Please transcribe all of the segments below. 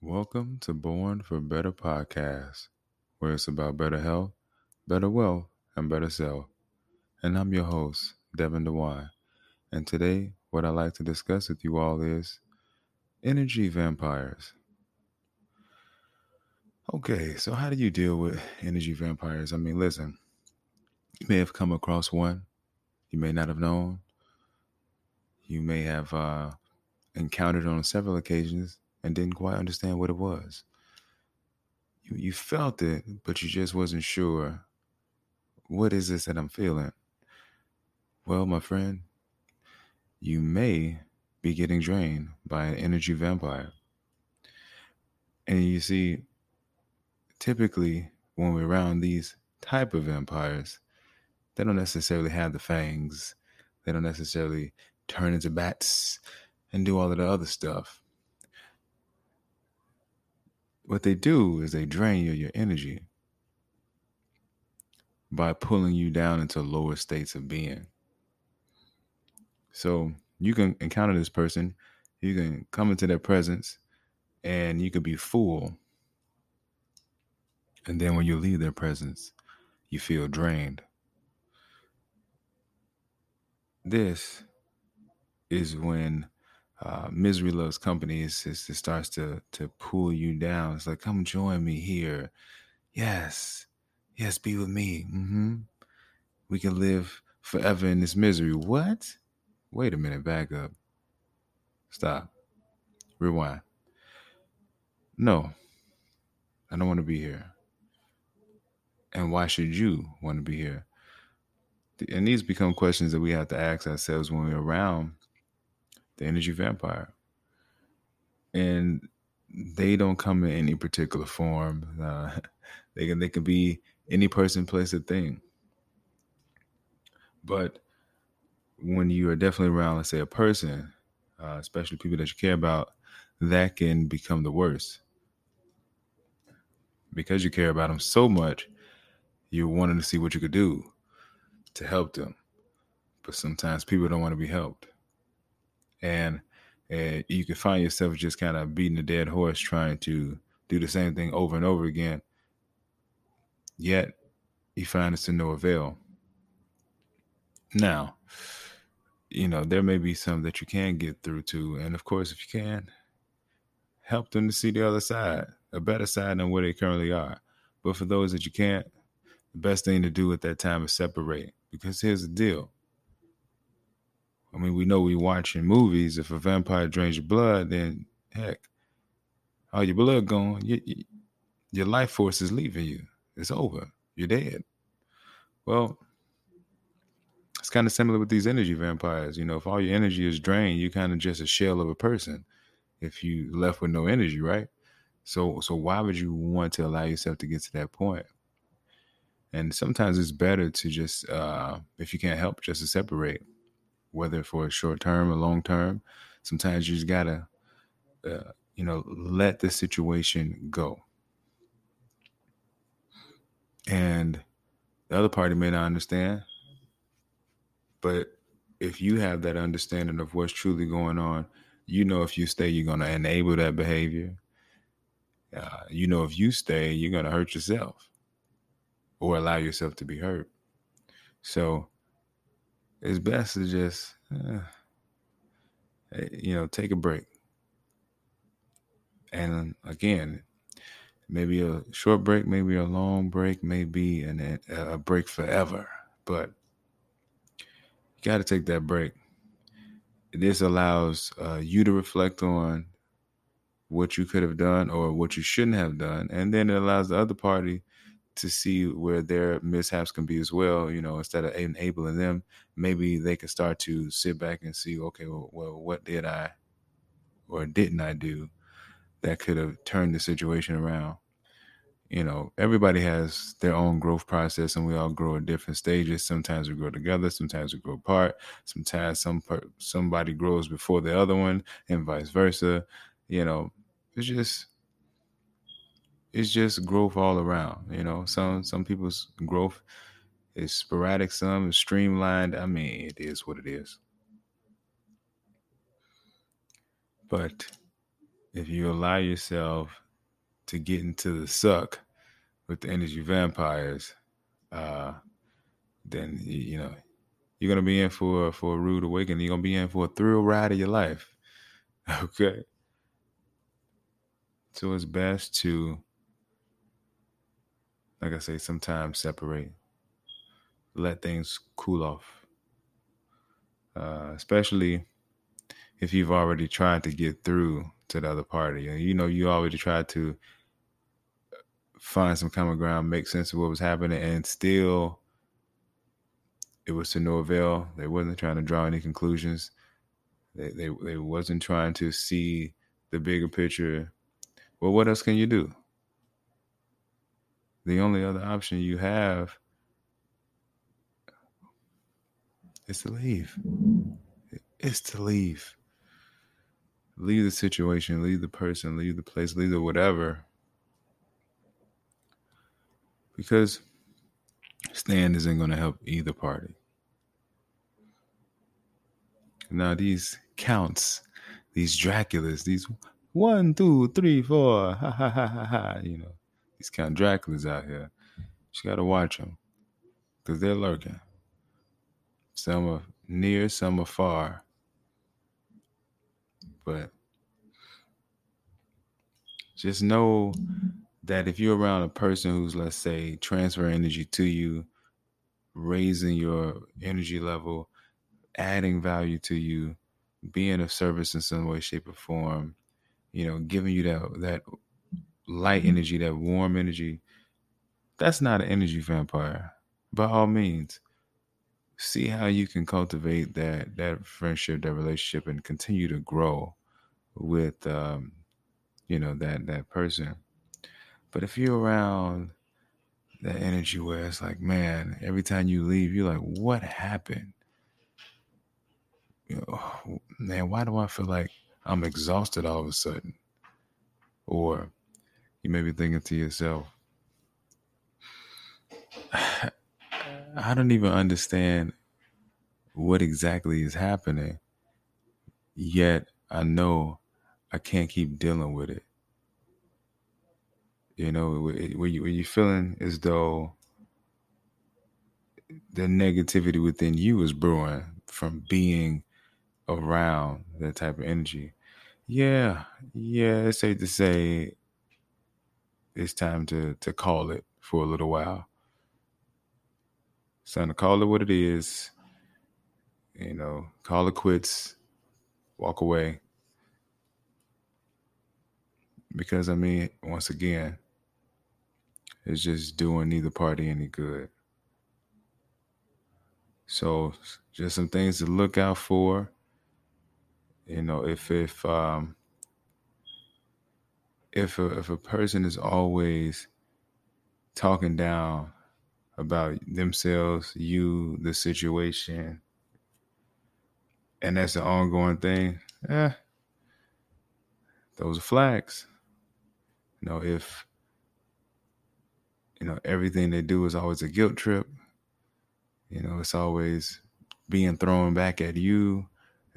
Welcome to Born for Better podcast, where it's about better health, better wealth, and better self. And I'm your host, Devin DeWine. And today, what I'd like to discuss with you all is energy vampires. Okay, so how do you deal with energy vampires? I mean, listen, you may have come across one, you may not have known, you may have uh, encountered on several occasions and didn't quite understand what it was. You, you felt it, but you just wasn't sure. What is this that I'm feeling? Well, my friend, you may be getting drained by an energy vampire. And you see, typically when we're around these type of vampires, they don't necessarily have the fangs. They don't necessarily turn into bats and do all of the other stuff what they do is they drain you your energy by pulling you down into lower states of being. So you can encounter this person, you can come into their presence, and you could be full. And then when you leave their presence, you feel drained. This is when uh, misery loves company. It's, it's, it starts to to pull you down. It's like, come join me here. Yes, yes, be with me. Mm-hmm. We can live forever in this misery. What? Wait a minute. Back up. Stop. Rewind. No, I don't want to be here. And why should you want to be here? And these become questions that we have to ask ourselves when we're around the energy vampire. And they don't come in any particular form. Uh, they can they can be any person, place, or thing. But when you are definitely around, let's say, a person, uh, especially people that you care about, that can become the worst because you care about them so much. You're wanting to see what you could do to help them, but sometimes people don't want to be helped and and you can find yourself just kind of beating a dead horse trying to do the same thing over and over again yet you find it's to no avail. Now you know there may be some that you can get through to and of course if you can help them to see the other side a better side than where they currently are. But for those that you can't the best thing to do at that time is separate because here's the deal I mean, we know we watching movies. If a vampire drains your blood, then heck, all your blood gone. You, you, your life force is leaving you. It's over. You're dead. Well, it's kind of similar with these energy vampires. You know, if all your energy is drained, you're kind of just a shell of a person. If you left with no energy, right? So, so why would you want to allow yourself to get to that point? And sometimes it's better to just, uh, if you can't help, just to separate whether for a short term or long term. Sometimes you just gotta, uh, you know, let the situation go. And the other party may not understand, but if you have that understanding of what's truly going on, you know if you stay, you're gonna enable that behavior. Uh, you know if you stay, you're gonna hurt yourself or allow yourself to be hurt. So it's best to just, uh, you know, take a break. And again, maybe a short break, maybe a long break, maybe an, a break forever. But you got to take that break. This allows uh, you to reflect on what you could have done or what you shouldn't have done. And then it allows the other party to see where their mishaps can be as well. You know, instead of enabling them, maybe they can start to sit back and see, okay, well, well what did I or didn't I do that could have turned the situation around? You know, everybody has their own growth process, and we all grow at different stages. Sometimes we grow together, sometimes we grow apart. Sometimes some somebody grows before the other one, and vice versa. You know, it's just it's just growth all around. You know, some some people's growth is sporadic, some is streamlined. I mean, it is what it is. But if you allow yourself to get into the suck with the energy vampires, uh, then you know you're gonna be in for for a rude awakening. You're gonna be in for a thrill ride of your life. Okay. So it's best to, like I say, sometimes separate, let things cool off. Uh, especially if you've already tried to get through to the other party. And you know, you already tried to find some common ground, make sense of what was happening, and still it was to no avail. They wasn't trying to draw any conclusions. They, they they wasn't trying to see the bigger picture. Well, what else can you do? The only other option you have is to leave. It's to leave. Leave the situation, leave the person, leave the place, leave the whatever. Because stand isn't going to help either party. Now, these counts, these Draculas, these one, two, three, four, ha ha ha ha ha, you know, these Count Draculas out here. You got to watch them because they're lurking. Some are near, some are far. But just know that if you're around a person who's, let's say, transferring energy to you, raising your energy level, adding value to you, being of service in some way, shape, or form, you know, giving you that that light mm-hmm. energy, that warm energy, that's not an energy vampire. By all means, see how you can cultivate that that friendship, that relationship, and continue to grow with um, you know that that person. But if you're around that energy where it's like, man, every time you leave, you're like, what happened? you know, man, why do I feel like I'm exhausted all of a sudden? Or you may be thinking to yourself, I don't even understand what exactly is happening, yet I know I can't keep dealing with it. You know, when you you're feeling as though the negativity within you is brewing from being around that type of energy. Yeah, yeah, it's safe to say it's time to to call it for a little while. It's to call it what it is. You know, call it quits, walk away. Because I mean, once again, it's just doing neither party any good. So, just some things to look out for you know, if if um, if a, if a person is always talking down about themselves, you, the situation, and that's an ongoing thing, eh, those are flags. You know, if you know everything they do is always a guilt trip, you know, it's always being thrown back at you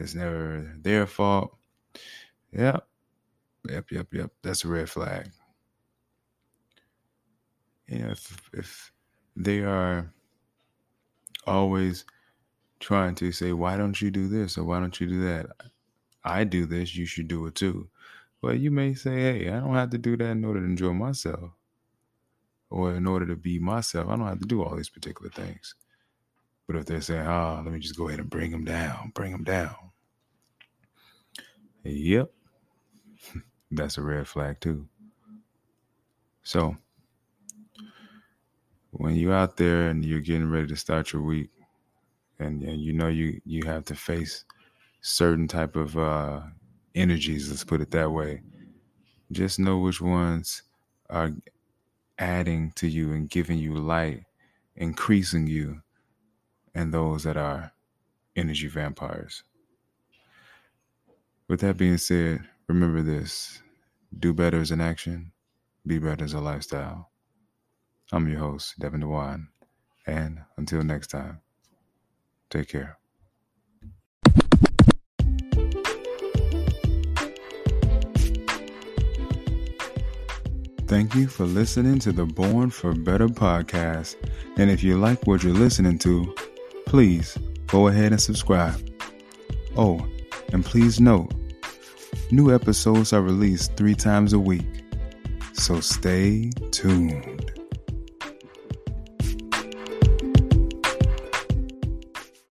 it's never their fault. Yep. Yep, yep, yep. That's a red flag. You know, if if they are always trying to say, why don't you do this or why don't you do that? I do this, you should do it too. Well, you may say, hey, I don't have to do that in order to enjoy myself or in order to be myself. I don't have to do all these particular things. But if they're saying, oh, let me just go ahead and bring them down, bring them down. Yep. That's a red flag too. So when you're out there and you're getting ready to start your week and, and you know you you have to face certain type of uh, energies, let's put it that way, just know which ones are adding to you and giving you light, increasing you and those that are energy vampires. With that being said, Remember this do better as an action, be better as a lifestyle. I'm your host, Devin Dewan, and until next time, take care. Thank you for listening to the Born for Better podcast. And if you like what you're listening to, please go ahead and subscribe. Oh, and please note, New episodes are released three times a week, so stay tuned.